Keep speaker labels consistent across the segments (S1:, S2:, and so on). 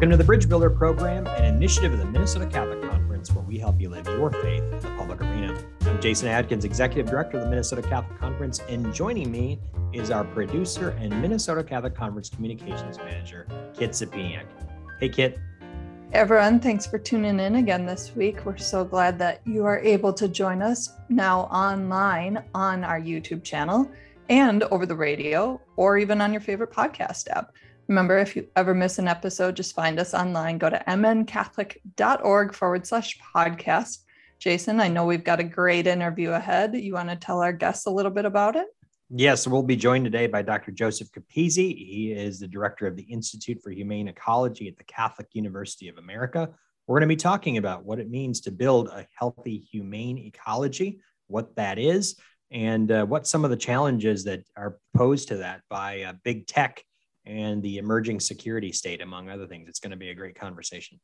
S1: Welcome to the Bridge Builder Program, an initiative of the Minnesota Catholic Conference where we help you live your faith in the public arena. I'm Jason Adkins, Executive Director of the Minnesota Catholic Conference, and joining me is our producer and Minnesota Catholic Conference Communications Manager, Kit Sapiniak. Hey, Kit.
S2: Everyone, thanks for tuning in again this week. We're so glad that you are able to join us now online on our YouTube channel and over the radio or even on your favorite podcast app. Remember, if you ever miss an episode, just find us online. Go to mncatholic.org forward slash podcast. Jason, I know we've got a great interview ahead. You want to tell our guests a little bit about it?
S1: Yes, we'll be joined today by Dr. Joseph Capizzi. He is the director of the Institute for Humane Ecology at the Catholic University of America. We're going to be talking about what it means to build a healthy, humane ecology, what that is, and uh, what some of the challenges that are posed to that by uh, big tech and the emerging security state, among other things. It's going to be a great conversation.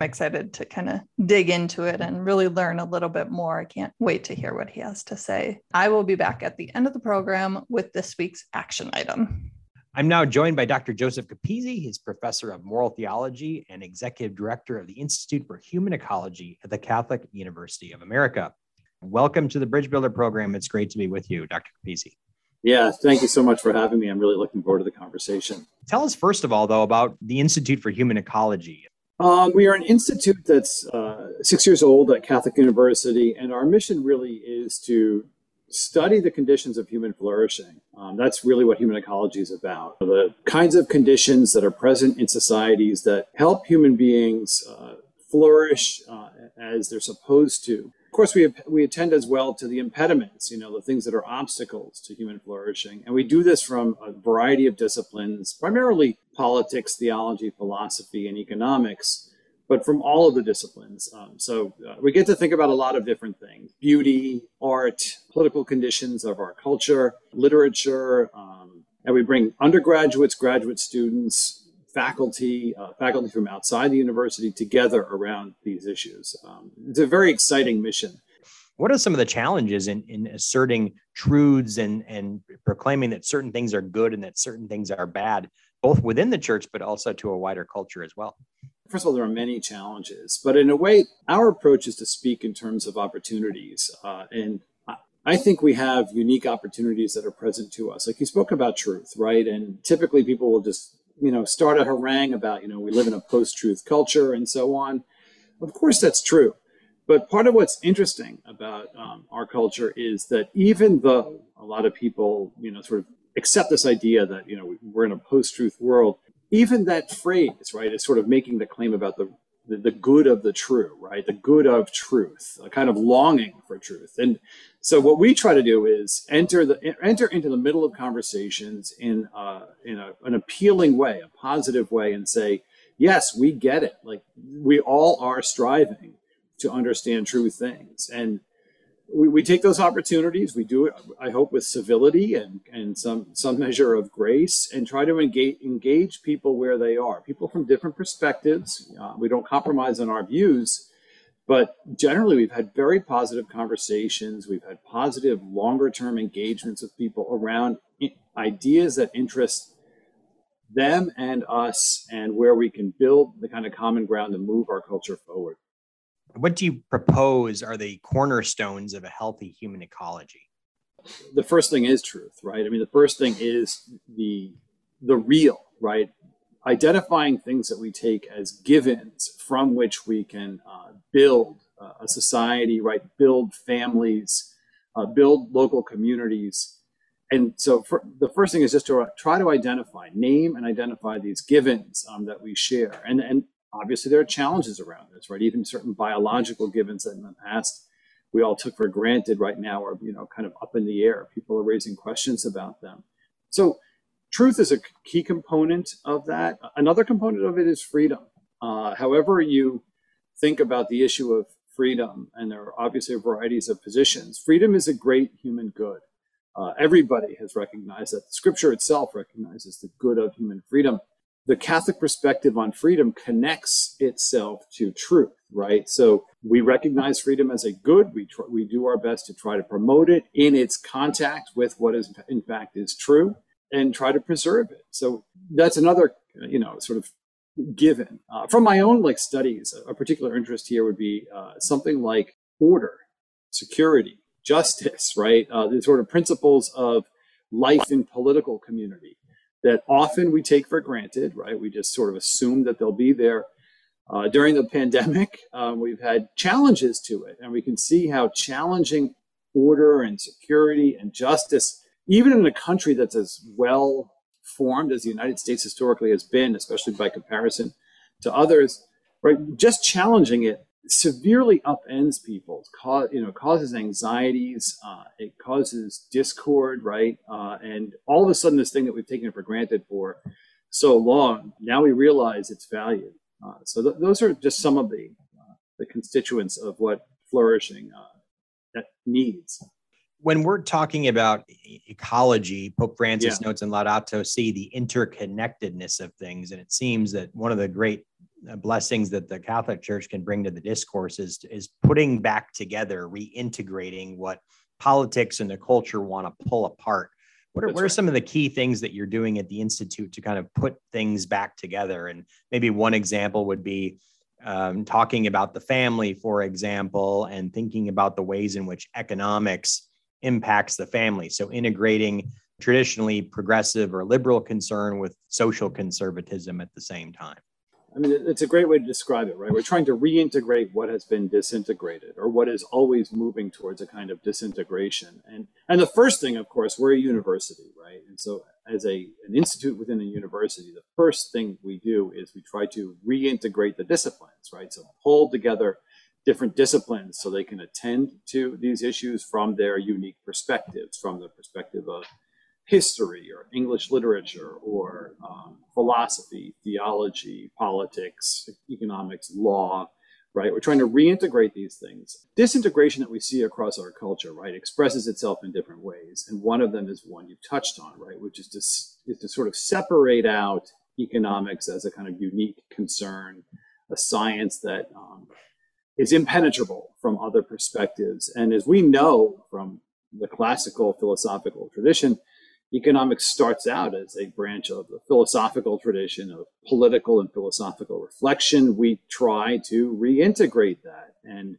S2: I'm excited to kind of dig into it and really learn a little bit more. I can't wait to hear what he has to say. I will be back at the end of the program with this week's action item.
S1: I'm now joined by Dr. Joseph Capizzi. He's professor of moral theology and executive director of the Institute for Human Ecology at the Catholic University of America. Welcome to the Bridge Builder program. It's great to be with you, Dr. Capizzi.
S3: Yeah, thank you so much for having me. I'm really looking forward to the conversation.
S1: Tell us, first of all, though, about the Institute for Human Ecology.
S3: Um, we are an institute that's uh, six years old at Catholic University, and our mission really is to study the conditions of human flourishing. Um, that's really what human ecology is about. The kinds of conditions that are present in societies that help human beings uh, flourish uh, as they're supposed to course, we, we attend as well to the impediments, you know, the things that are obstacles to human flourishing. And we do this from a variety of disciplines, primarily politics, theology, philosophy, and economics, but from all of the disciplines. Um, so uh, we get to think about a lot of different things beauty, art, political conditions of our culture, literature. Um, and we bring undergraduates, graduate students, faculty, uh, faculty from outside the university together around these issues. Um, it's a very exciting mission.
S1: What are some of the challenges in, in asserting truths and, and proclaiming that certain things are good and that certain things are bad, both within the church, but also to a wider culture as well?
S3: First of all, there are many challenges, but in a way, our approach is to speak in terms of opportunities. Uh, and I think we have unique opportunities that are present to us. Like you spoke about truth, right? And typically people will just you know, start a harangue about, you know, we live in a post-truth culture and so on. Of course, that's true. But part of what's interesting about um, our culture is that even though a lot of people, you know, sort of accept this idea that, you know, we're in a post-truth world, even that phrase, right, is sort of making the claim about the, the, the good of the true, right, the good of truth, a kind of longing for truth. And so what we try to do is enter the enter into the middle of conversations in uh, in a, an appealing way, a positive way, and say, yes, we get it. Like we all are striving to understand true things, and we, we take those opportunities. We do it, I hope, with civility and and some some measure of grace, and try to engage engage people where they are. People from different perspectives. Uh, we don't compromise on our views but generally, we've had very positive conversations. We've had positive, longer term engagements with people around ideas that interest them and us, and where we can build the kind of common ground to move our culture forward.
S1: What do you propose are the cornerstones of a healthy human ecology?
S3: The first thing is truth, right? I mean, the first thing is the the real, right? identifying things that we take as givens from which we can uh, build uh, a society, right? Build families, uh, build local communities. And so for, the first thing is just to try to identify, name and identify these givens um, that we share. And, and obviously there are challenges around this, right? Even certain biological givens that in the past we all took for granted right now are, you know, kind of up in the air. People are raising questions about them. So truth is a key component of that. Another component of it is freedom. Uh, however, you think about the issue of freedom, and there are obviously varieties of positions, freedom is a great human good. Uh, everybody has recognized that. Scripture itself recognizes the good of human freedom. The Catholic perspective on freedom connects itself to truth, right? So we recognize freedom as a good. We tr- we do our best to try to promote it in its contact with what is in fact is true and try to preserve it. So that's another, you know, sort of given. Uh, from my own like studies, a particular interest here would be uh, something like order, security, justice, right? Uh, the sort of principles of life in political community that often we take for granted, right? We just sort of assume that they'll be there. Uh, during the pandemic, um, we've had challenges to it, and we can see how challenging order and security and justice, even in a country that's as well formed as the United States historically has been, especially by comparison to others, right? Just challenging it severely upends people, cause, you know, causes anxieties, uh, it causes discord, right? Uh, and all of a sudden, this thing that we've taken for granted for so long, now we realize its value. Uh, so th- those are just some of the uh, the constituents of what flourishing uh, that needs.
S1: When we're talking about ecology, Pope Francis yeah. notes in Laudato Si the interconnectedness of things, and it seems that one of the great blessings that the Catholic Church can bring to the discourse is, is putting back together, reintegrating what politics and the culture want to pull apart. What are, what are some of the key things that you're doing at the Institute to kind of put things back together? And maybe one example would be um, talking about the family, for example, and thinking about the ways in which economics impacts the family. So integrating traditionally progressive or liberal concern with social conservatism at the same time.
S3: I mean, it's a great way to describe it, right? We're trying to reintegrate what has been disintegrated or what is always moving towards a kind of disintegration. And and the first thing, of course, we're a university, right? And so as a an institute within a university, the first thing we do is we try to reintegrate the disciplines, right? So pull together different disciplines so they can attend to these issues from their unique perspectives, from the perspective of history or English literature or um, philosophy, theology, politics, economics, law, right? We're trying to reintegrate these things. Disintegration that we see across our culture, right, expresses itself in different ways. And one of them is one you've touched on, right, which is to, is to sort of separate out economics as a kind of unique concern, a science that um, is impenetrable from other perspectives. And as we know from the classical philosophical tradition, economics starts out as a branch of the philosophical tradition of political and philosophical reflection. We try to reintegrate that. And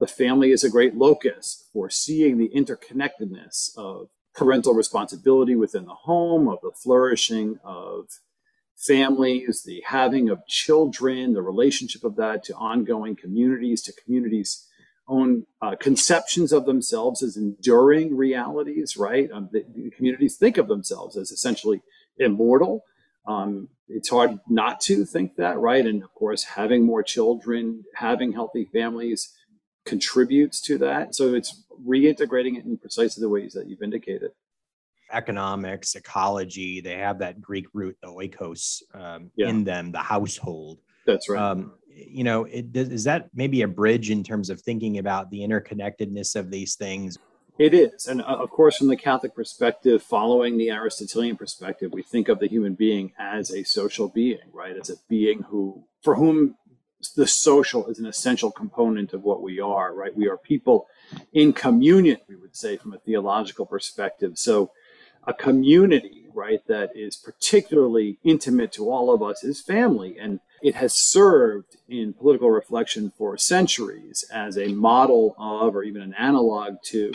S3: the family is a great locus for seeing the interconnectedness of parental responsibility within the home, of the flourishing of families, the having of children, the relationship of that to ongoing communities, to communities own uh, conceptions of themselves as enduring realities, right? Um, the, the, communities think of themselves as essentially immortal. Um, it's hard not to think that, right? And of course, having more children, having healthy families contributes to that. So it's reintegrating it in precisely the ways that you've indicated.
S1: Economics, ecology, they have that Greek root, the oikos, um, yeah. in them, the household.
S3: That's right. Um,
S1: you know, it, is that maybe a bridge in terms of thinking about the interconnectedness of these things?
S3: It is. And uh, of course, from the Catholic perspective, following the Aristotelian perspective, we think of the human being as a social being, right? As a being who, for whom the social is an essential component of what we are, right? We are people in communion, we would say, from a theological perspective. So, a community, right, that is particularly intimate to all of us is family. And it has served in political reflection for centuries as a model of, or even an analog to,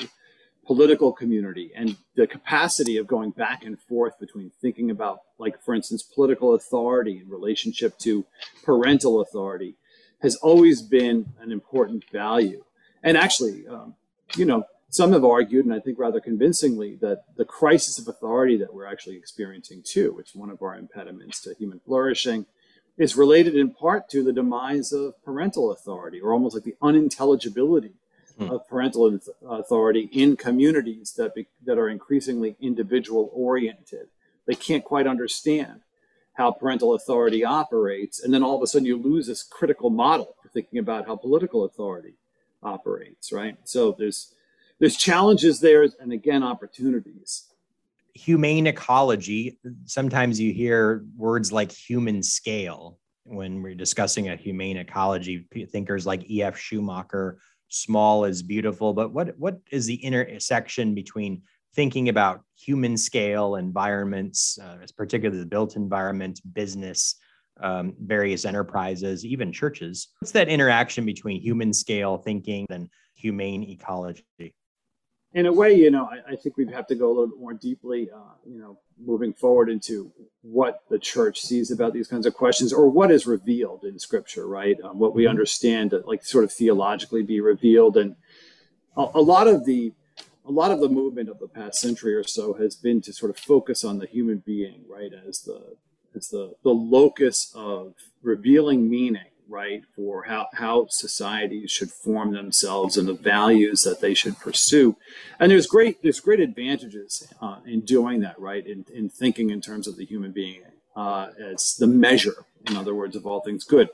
S3: political community and the capacity of going back and forth between thinking about, like, for instance, political authority in relationship to parental authority has always been an important value. And actually, um, you know, some have argued, and I think rather convincingly, that the crisis of authority that we're actually experiencing too, which is one of our impediments to human flourishing, is related in part to the demise of parental authority, or almost like the unintelligibility hmm. of parental authority in communities that be, that are increasingly individual oriented. They can't quite understand how parental authority operates, and then all of a sudden you lose this critical model for thinking about how political authority operates. Right. So there's there's challenges there, and again opportunities
S1: humane ecology, sometimes you hear words like human scale when we're discussing a humane ecology. Thinkers like E.F. Schumacher, small is beautiful. But what, what is the intersection between thinking about human scale environments, uh, particularly the built environment, business, um, various enterprises, even churches. What's that interaction between human scale thinking and humane ecology?
S3: In a way, you know, I, I think we'd have to go a little bit more deeply, uh, you know, moving forward into what the church sees about these kinds of questions or what is revealed in scripture, right? Um, what we mm-hmm. understand to like sort of theologically be revealed. And a, a lot of the a lot of the movement of the past century or so has been to sort of focus on the human being, right, as the as the the locus of revealing meaning, right, for how how societies should form themselves and the values that they should pursue. And there's great there's great advantages uh, in doing that, right, in in thinking in terms of the human being uh, as the measure, in other words, of all things good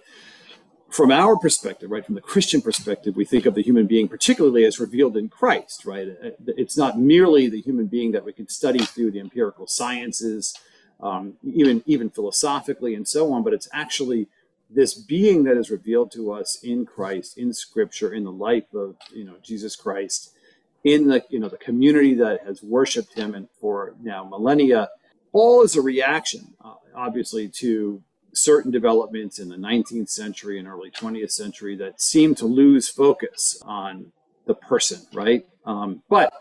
S3: from our perspective, right, from the Christian perspective, we think of the human being particularly as revealed in Christ, right? It's not merely the human being that we can study through the empirical sciences, um, even even philosophically and so on, but it's actually this being that is revealed to us in Christ, in Scripture, in the life of you know Jesus Christ, in the you know the community that has worshipped Him and for now millennia, all is a reaction, uh, obviously, to certain developments in the 19th century and early 20th century that seem to lose focus on the person, right? Um, but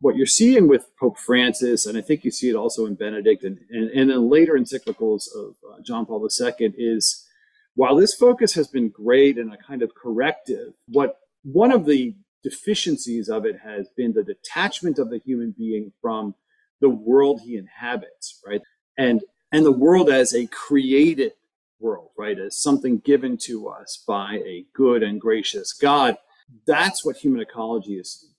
S3: what you're seeing with Pope Francis, and I think you see it also in Benedict and, and, and in later encyclicals of uh, John Paul II, is while this focus has been great and a kind of corrective, what one of the deficiencies of it has been the detachment of the human being from the world he inhabits, right? And and the world as a created world, right? As something given to us by a good and gracious God. That's what human ecology is,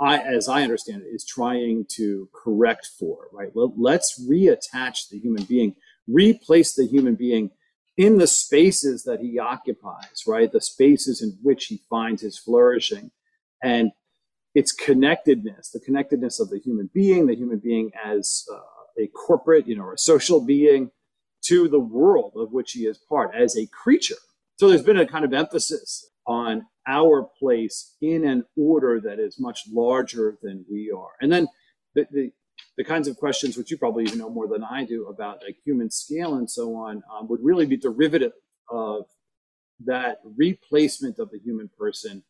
S3: I, as I understand it, is trying to correct for, right? Well, let's reattach the human being, replace the human being in the spaces that he occupies, right? The spaces in which he finds his flourishing. And its connectedness, the connectedness of the human being, the human being as uh, a corporate, you know, or a social being to the world of which he is part as a creature. So there's been a kind of emphasis on our place in an order that is much larger than we are. And then the, the, the kinds of questions which you probably even know more than I do about like human scale and so on um, would really be derivative of that replacement of the human person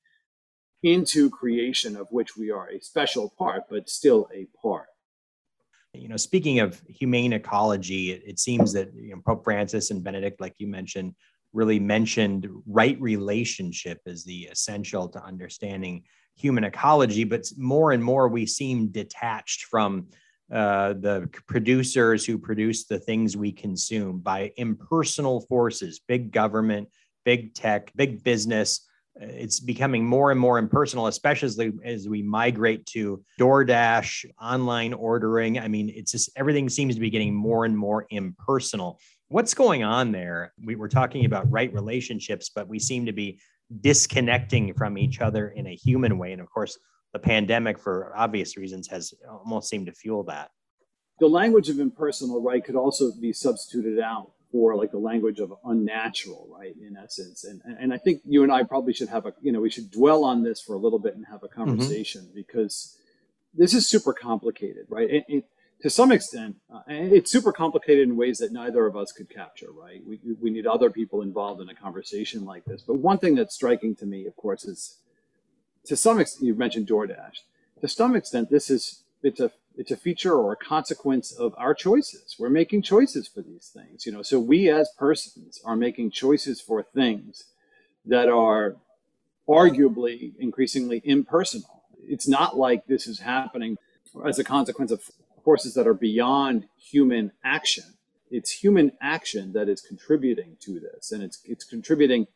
S3: into creation of which we are a special part, but still a part
S1: you know, speaking of humane ecology, it, it seems that you know, Pope Francis and Benedict, like you mentioned, really mentioned right relationship as the essential to understanding human ecology. But more and more, we seem detached from uh, the producers who produce the things we consume by impersonal forces, big government, big tech, big business it's becoming more and more impersonal, especially as, as we migrate to DoorDash, online ordering. I mean, it's just everything seems to be getting more and more impersonal. What's going on there? We were talking about right relationships, but we seem to be disconnecting from each other in a human way. And of course, the pandemic, for obvious reasons, has almost seemed to fuel that.
S3: The language of impersonal right could also be substituted out for like the language of unnatural, right? In essence, and and I think you and I probably should have a you know we should dwell on this for a little bit and have a mm-hmm. conversation mm-hmm. because this is super complicated, right? It, it, to some extent, uh, it's super complicated in ways that neither of us could capture, right? We we need other people involved in a conversation like this. But one thing that's striking to me, of course, is to some extent you mentioned DoorDash. To some extent, this is it's a it's a feature or a consequence of our choices. We're making choices for these things, you know. So we as persons are making choices for things that are arguably increasingly impersonal. It's not like this is happening as a consequence of forces that are beyond human action. It's human action that is contributing to this, and it's it's contributing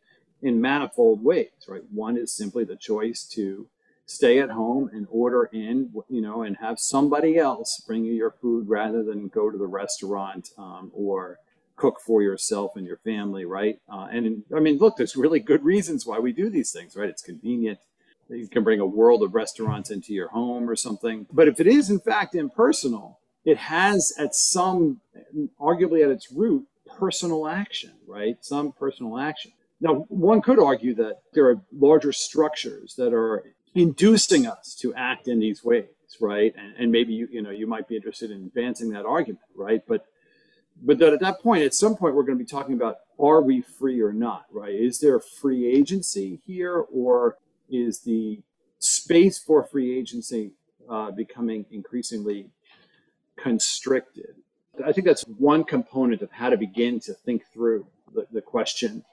S3: in manifold ways, right? One is simply the choice to stay at home and order in, you know, and have somebody else bring you your food rather than go to the restaurant um, or cook for yourself and your family, right? Uh, and I mean, look, there's really good reasons why we do these things, right? It's convenient. You can bring a world of restaurants into your home or something. But if it is, in fact, impersonal, it has at some, arguably at its root, personal action, right? Some personal action. Now, one could argue that there are larger structures that are inducing us to act in these ways, right? And, and maybe you, you know, you might be interested in advancing that argument, right? But but that at that point, at some point, we're going to be talking about are we free or not, right? Is there free agency here, or is the space for free agency uh, becoming increasingly constricted? I think that's one component of how to begin to think through the, the question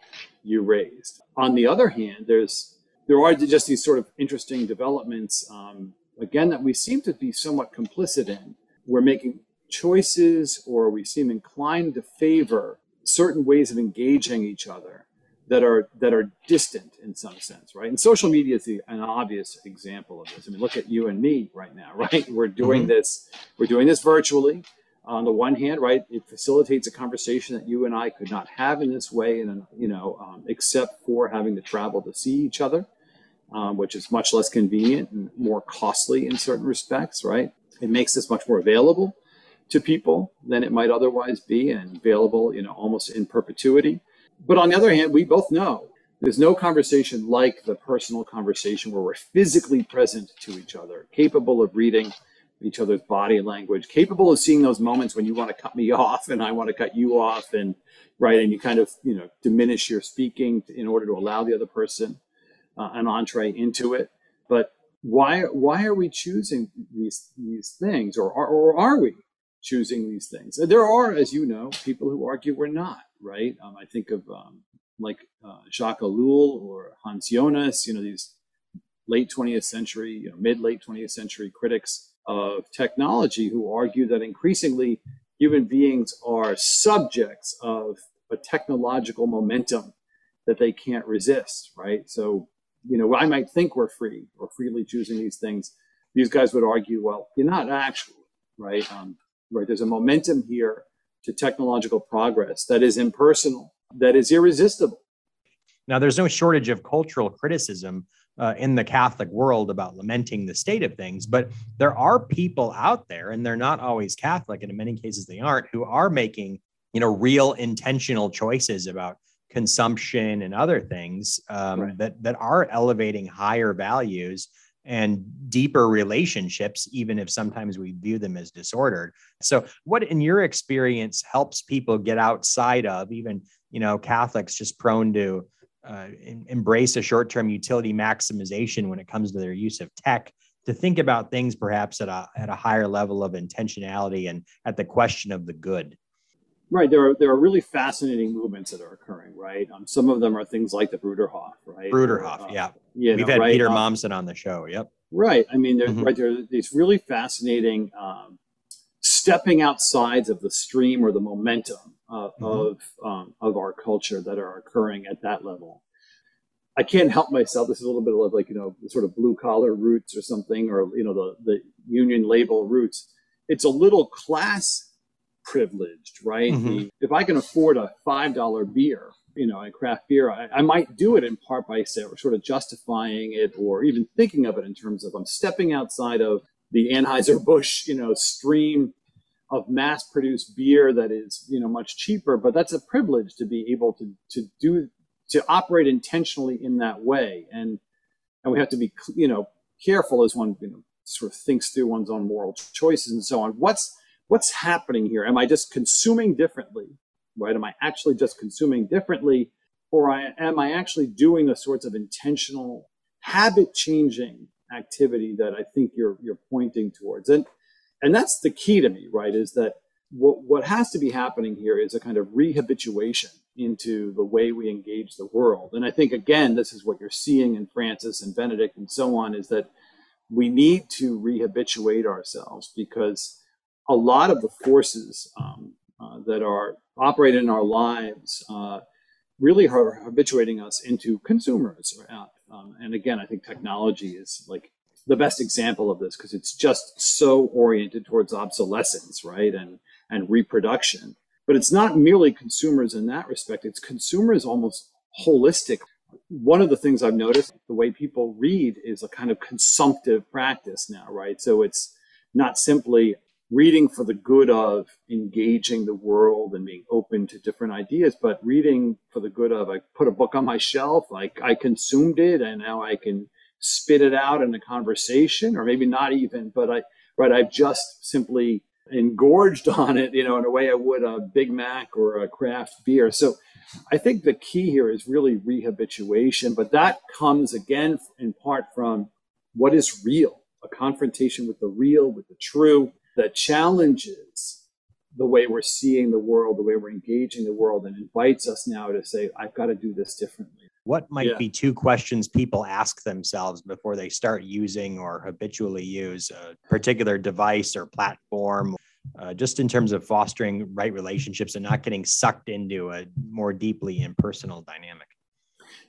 S3: you raised. On the other hand, there's there are just these sort of interesting developments, um, again, that we seem to be somewhat complicit in. We're making choices or we seem inclined to favor certain ways of engaging each other that are that are distant in some sense, right? And social media is the, an obvious example of this. I mean, look at you and me right now, right? We're doing mm-hmm. this, we're doing this virtually. On the one hand, right, it facilitates a conversation that you and I could not have in this way, and you know, um, except for having to travel to see each other, um, which is much less convenient and more costly in certain respects, right? It makes this much more available to people than it might otherwise be and available, you know, almost in perpetuity. But on the other hand, we both know there's no conversation like the personal conversation where we're physically present to each other, capable of reading each other's body language, capable of seeing those moments when you want to cut me off and I want to cut you off and right and you kind of, you know, diminish your speaking in order to allow the other person uh, an entree into it. But why why are we choosing these these things or, or, or are we choosing these things. There are, as you know, people who argue we're not, right? Um, I think of um, like uh, Jacques Ellul or Hans Jonas, you know, these late 20th century, you know, mid late 20th century critics of technology who argue that increasingly human beings are subjects of a technological momentum that they can't resist, right? So, you know, I might think we're free or freely choosing these things. These guys would argue, well, you're not actually, right? Um, right? There's a momentum here to technological progress that is impersonal, that is irresistible.
S1: Now, there's no shortage of cultural criticism uh, in the Catholic world about lamenting the state of things, but there are people out there, and they're not always Catholic, and in many cases they aren't, who are making you know real intentional choices about consumption and other things um, right. that that are elevating higher values and deeper relationships, even if sometimes we view them as disordered. So, what in your experience helps people get outside of even, you know, Catholics just prone to uh, embrace a short term utility maximization when it comes to their use of tech? To think about things perhaps at a, at a higher level of intentionality and at the question of the good.
S3: Right. There are there are really fascinating movements that are occurring. Right. Um, some of them are things like the Bruderhof. Right.
S1: Bruderhof. Uh, yeah. We've know, had right? Peter um, Mommsen on the show. Yep.
S3: Right. I mean, there's mm-hmm. right there. These really fascinating um, stepping outsides of the stream or the momentum uh, mm-hmm. of um, of our culture that are occurring at that level. I can't help myself. This is a little bit of like you know sort of blue collar roots or something, or you know the the union label roots. It's a little class privileged, right? Mm-hmm. if I can afford a five dollar beer, you know, a craft beer, I, I, might do it in part by sort of justifying it or even thinking of it in terms of I'm stepping outside of the Anheuser Busch, you know, stream of mass produced beer that is, you know, much cheaper. But that's a privilege to be able to to do to operate intentionally in that way, and and we have to be, you know, careful as one, you know, sort of thinks through one's own moral choices and so on. What's what's happening here? Am I just consuming differently? Right? Am I actually just consuming differently? Or am I actually doing the sorts of intentional habit changing activity that I think you're, you're pointing towards? And, and that's the key to me, right? Is that what, what has to be happening here is a kind of rehabituation into the way we engage the world. And I think, again, this is what you're seeing in Francis and Benedict and so on is that we need to rehabituate ourselves because a lot of the forces um, uh, that are operating in our lives uh, really are habituating us into consumers. Uh, um, and again, I think technology is like the best example of this because it's just so oriented towards obsolescence, right? And and reproduction. But it's not merely consumers in that respect. It's consumers almost holistic. One of the things I've noticed, the way people read is a kind of consumptive practice now, right? So it's not simply reading for the good of engaging the world and being open to different ideas, but reading for the good of I put a book on my shelf, like I consumed it and now I can spit it out in a conversation, or maybe not even, but I right, I've just simply engorged on it, you know, in a way I would a Big Mac or a craft beer. So I think the key here is really rehabituation, but that comes again in part from what is real, a confrontation with the real, with the true, that challenges the way we're seeing the world, the way we're engaging the world, and invites us now to say, I've got to do this differently.
S1: What might yeah. be two questions people ask themselves before they start using or habitually use a particular device or platform, uh, just in terms of fostering right relationships and not getting sucked into a more deeply impersonal dynamic?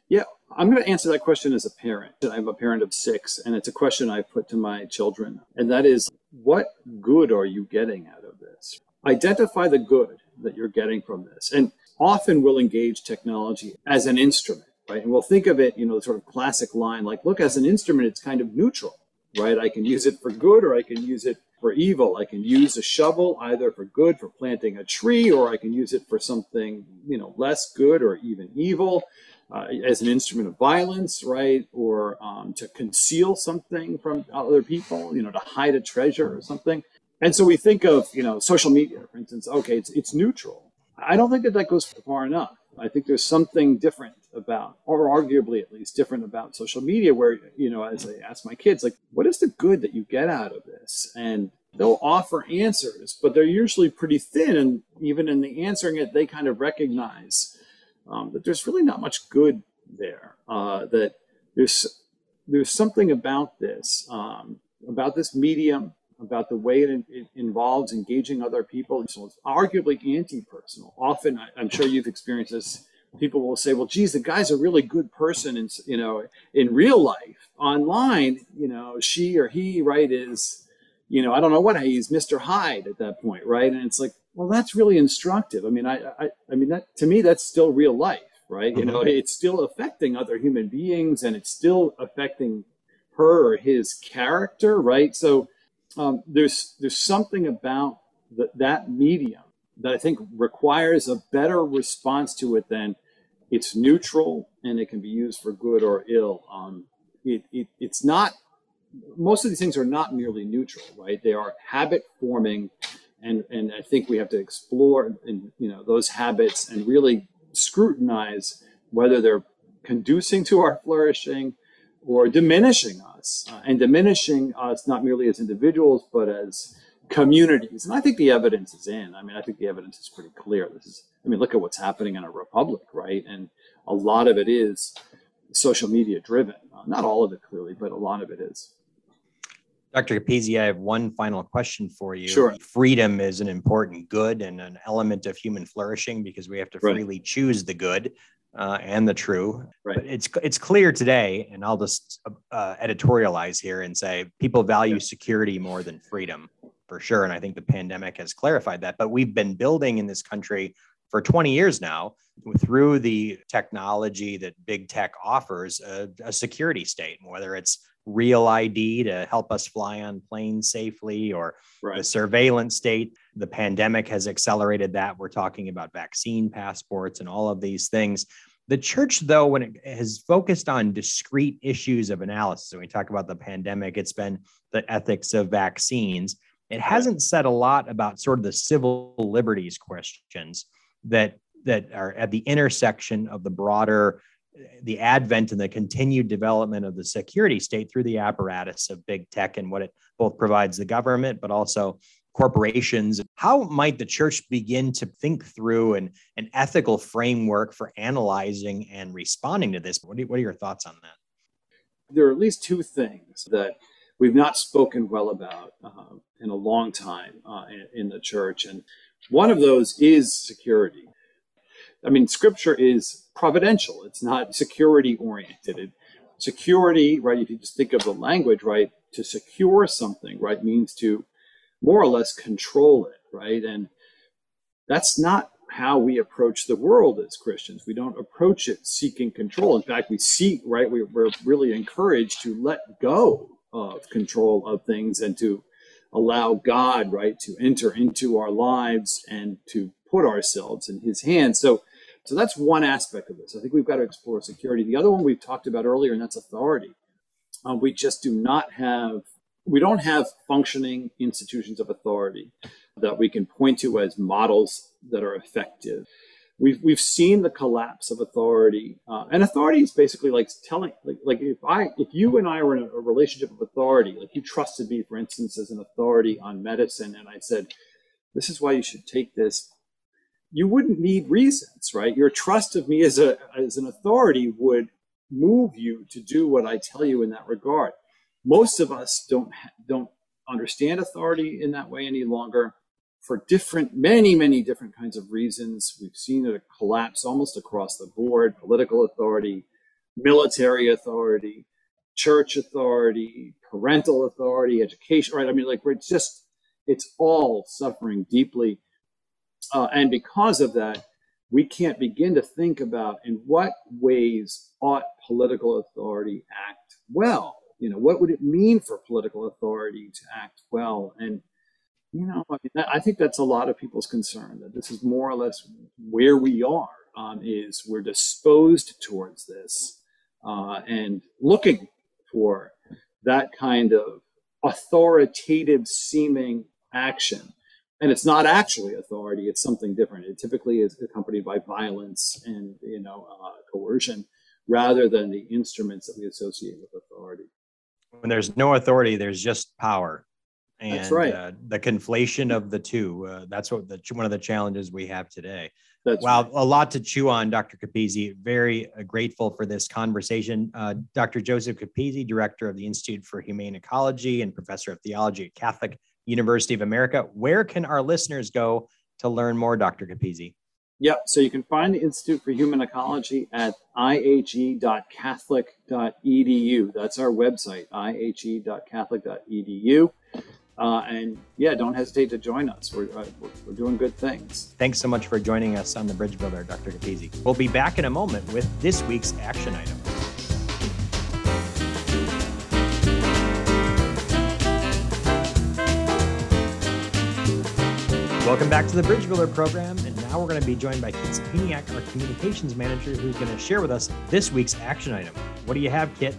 S3: Yeah, I'm going to answer that question as a parent. I have a parent of six, and it's a question I put to my children. And that is, what good are you getting out of this? Identify the good that you're getting from this. And often we'll engage technology as an instrument right? And we'll think of it, you know, sort of classic line like, look, as an instrument, it's kind of neutral, right? I can use it for good or I can use it for evil. I can use a shovel either for good, for planting a tree, or I can use it for something, you know, less good or even evil. Uh, as an instrument of violence, right? Or um, to conceal something from other people, you know, to hide a treasure or something. And so we think of, you know, social media, for instance, okay, it's, it's neutral. I don't think that that goes far enough. I think there's something different about, or arguably at least different about social media, where, you know, as I ask my kids, like, what is the good that you get out of this? And they'll offer answers, but they're usually pretty thin. And even in the answering it, they kind of recognize um, that there's really not much good there. Uh, that there's there's something about this, um, about this medium, about the way it, it, involves engaging other people. So it's arguably anti-personal. Often, I, I'm sure you've experienced this. People will say, "Well, geez, the guy's a really good person, and you know, in real life, online, you know, she or he, right, is, you know, I don't know what he's Mr. Hyde at that point, right?" And it's like, well, that's really instructive. I mean, I, I, I mean, that to me, that's still real life, right? Mm-hmm. You know, it's still affecting other human beings, and it's still affecting her or his character, right? So um, there's there's something about the, that medium that I think requires a better response to it than it's neutral and it can be used for good or ill. Um, it, it, it's not. Most of these things are not merely neutral, right? They are habit forming, and and I think we have to explore and you know those habits and really scrutinize whether they're conducing to our flourishing or diminishing us uh, and diminishing us not merely as individuals but as communities. And i think the evidence is in. I mean i think the evidence is pretty clear. This is i mean look at what's happening in a republic right? And a lot of it is social media driven. Uh, not all of it clearly but a lot of it is
S1: Dr. Capizzi, I have one final question for you.
S3: Sure.
S1: Freedom is an important good and an element of human flourishing because we have to right. freely choose the good uh, and the true.
S3: Right.
S1: But it's it's clear today, and I'll just uh, editorialize here and say people value yeah. security more than freedom for sure. And I think the pandemic has clarified that. But we've been building in this country for 20 years now through the technology that big tech offers a, a security state, whether it's real ID to help us fly on planes safely or right. the surveillance state. The pandemic has accelerated that. We're talking about vaccine passports and all of these things. The church, though, when it has focused on discrete issues of analysis, when we talk about the pandemic, it's been the ethics of vaccines. It hasn't said a lot about sort of the civil liberties questions that that are at the intersection of the broader the advent and the continued development of the security state through the apparatus of big tech and what it both provides the government, but also corporations. How might the church begin to think through an, an ethical framework for analyzing and responding to this? What are, what are your thoughts on that?
S3: There are at least two things that we've not spoken well about uh, in a long time uh, in, in the church. And one of those is security. I mean, scripture is providential. It's not security oriented. It, security, right? If you just think of the language, right? To secure something, right, means to more or less control it, right? And that's not how we approach the world as Christians. We don't approach it seeking control. In fact, we seek, right? We, we're really encouraged to let go of control of things and to allow God, right, to enter into our lives and to put ourselves in His hands. So so that's one aspect of this. I think we've got to explore security. The other one we've talked about earlier, and that's authority. Um, we just do not have, we don't have functioning institutions of authority. that we can point to as models that are effective. We've, we've seen the collapse of authority, uh, and authority is basically like telling, like, like if I, if you and I were in a, a relationship of authority, like you trusted me, for instance, as an authority on medicine, and I said, "This is why you should take this," you wouldn't need reasons, right? Your trust of me as a as an authority would move you to do what I tell you in that regard. Most of us don't don't understand authority in that way any longer for different, many, many different kinds of reasons. We've seen it collapse almost across the board political authority, military authority, church authority, parental authority, education, right? I mean, like, we're just, it's all suffering deeply. Uh, and because of that, we can't begin to think about in what ways ought political authority act well? You know what would it mean for political authority to act well? And you know I, mean, I think that's a lot of people's concern that this is more or less where we are um, is we're disposed towards this uh, and looking for that kind of authoritative seeming action and it's not actually authority it's something different it typically is accompanied by violence and you know uh, coercion rather than the instruments that we associate with authority
S1: when there's no authority, there's just power. And
S3: that's right.
S1: Uh, the conflation of the two. Uh, that's what the, one of the challenges we have today.
S3: That's
S1: wow,
S3: right.
S1: a lot to chew on, Dr. Capizzi. Very uh, grateful for this conversation. Uh, Dr. Joseph Capizzi, director of the Institute for Humane Ecology and professor of theology at Catholic University of America. Where can our listeners go to learn more, Dr. Capizzi?
S3: Yep. So you can find the Institute for Human Ecology at ihe.catholic.edu. That's our website, ihe.catholic.edu. Uh, and yeah, don't hesitate to join us. We're, uh, we're, we're, doing good things.
S1: Thanks so much for joining us on the Bridge Builder, Dr. Capizzi. We'll be back in a moment with this week's action item. Welcome back to the Bridge Builder program. And now we're going to be joined by Kit Sapiniak, our communications manager, who's going to share with us this week's action item. What do you have, Kit?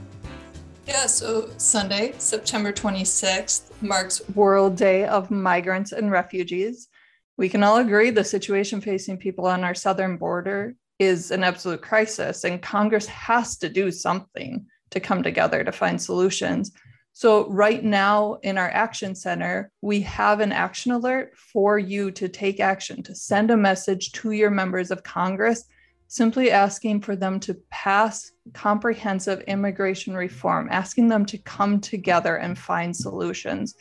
S2: Yeah, so Sunday, September 26th, marks World Day of Migrants and Refugees. We can all agree the situation facing people on our southern border is an absolute crisis, and Congress has to do something to come together to find solutions. So, right now in our Action Center, we have an action alert for you to take action, to send a message to your members of Congress, simply asking for them to pass comprehensive immigration reform, asking them to come together and find solutions.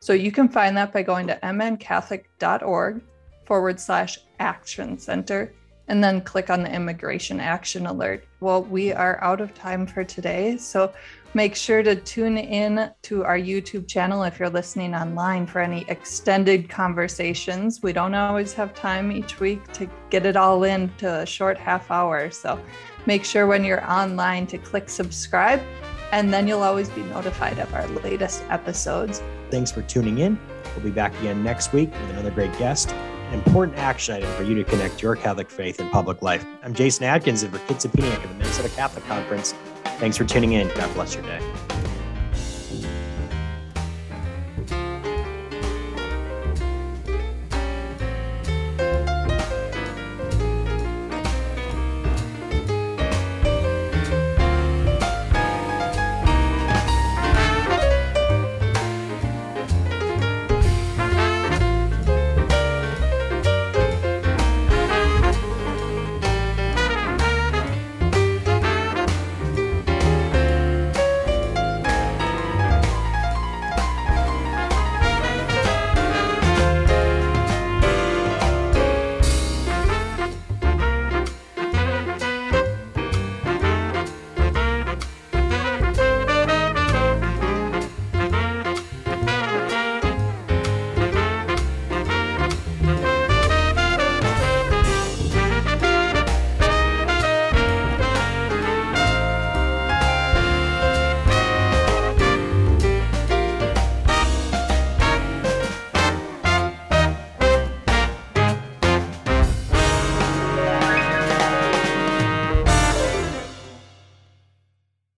S2: So, you can find that by going to mncatholic.org forward slash action center and then click on the immigration action alert. Well, we are out of time for today. So make sure to tune in to our YouTube channel if you're listening online for any extended conversations. We don't always have time each week to get it all into a short half hour. So make sure when you're online to click subscribe, and then you'll always be notified of our latest episodes.
S1: Thanks for tuning in. We'll be back again next week with another great guest important action item for you to connect your Catholic faith and public life. I'm Jason Adkins for Kit Sapiniak at the Minnesota Catholic Conference. Thanks for tuning in. God bless your day.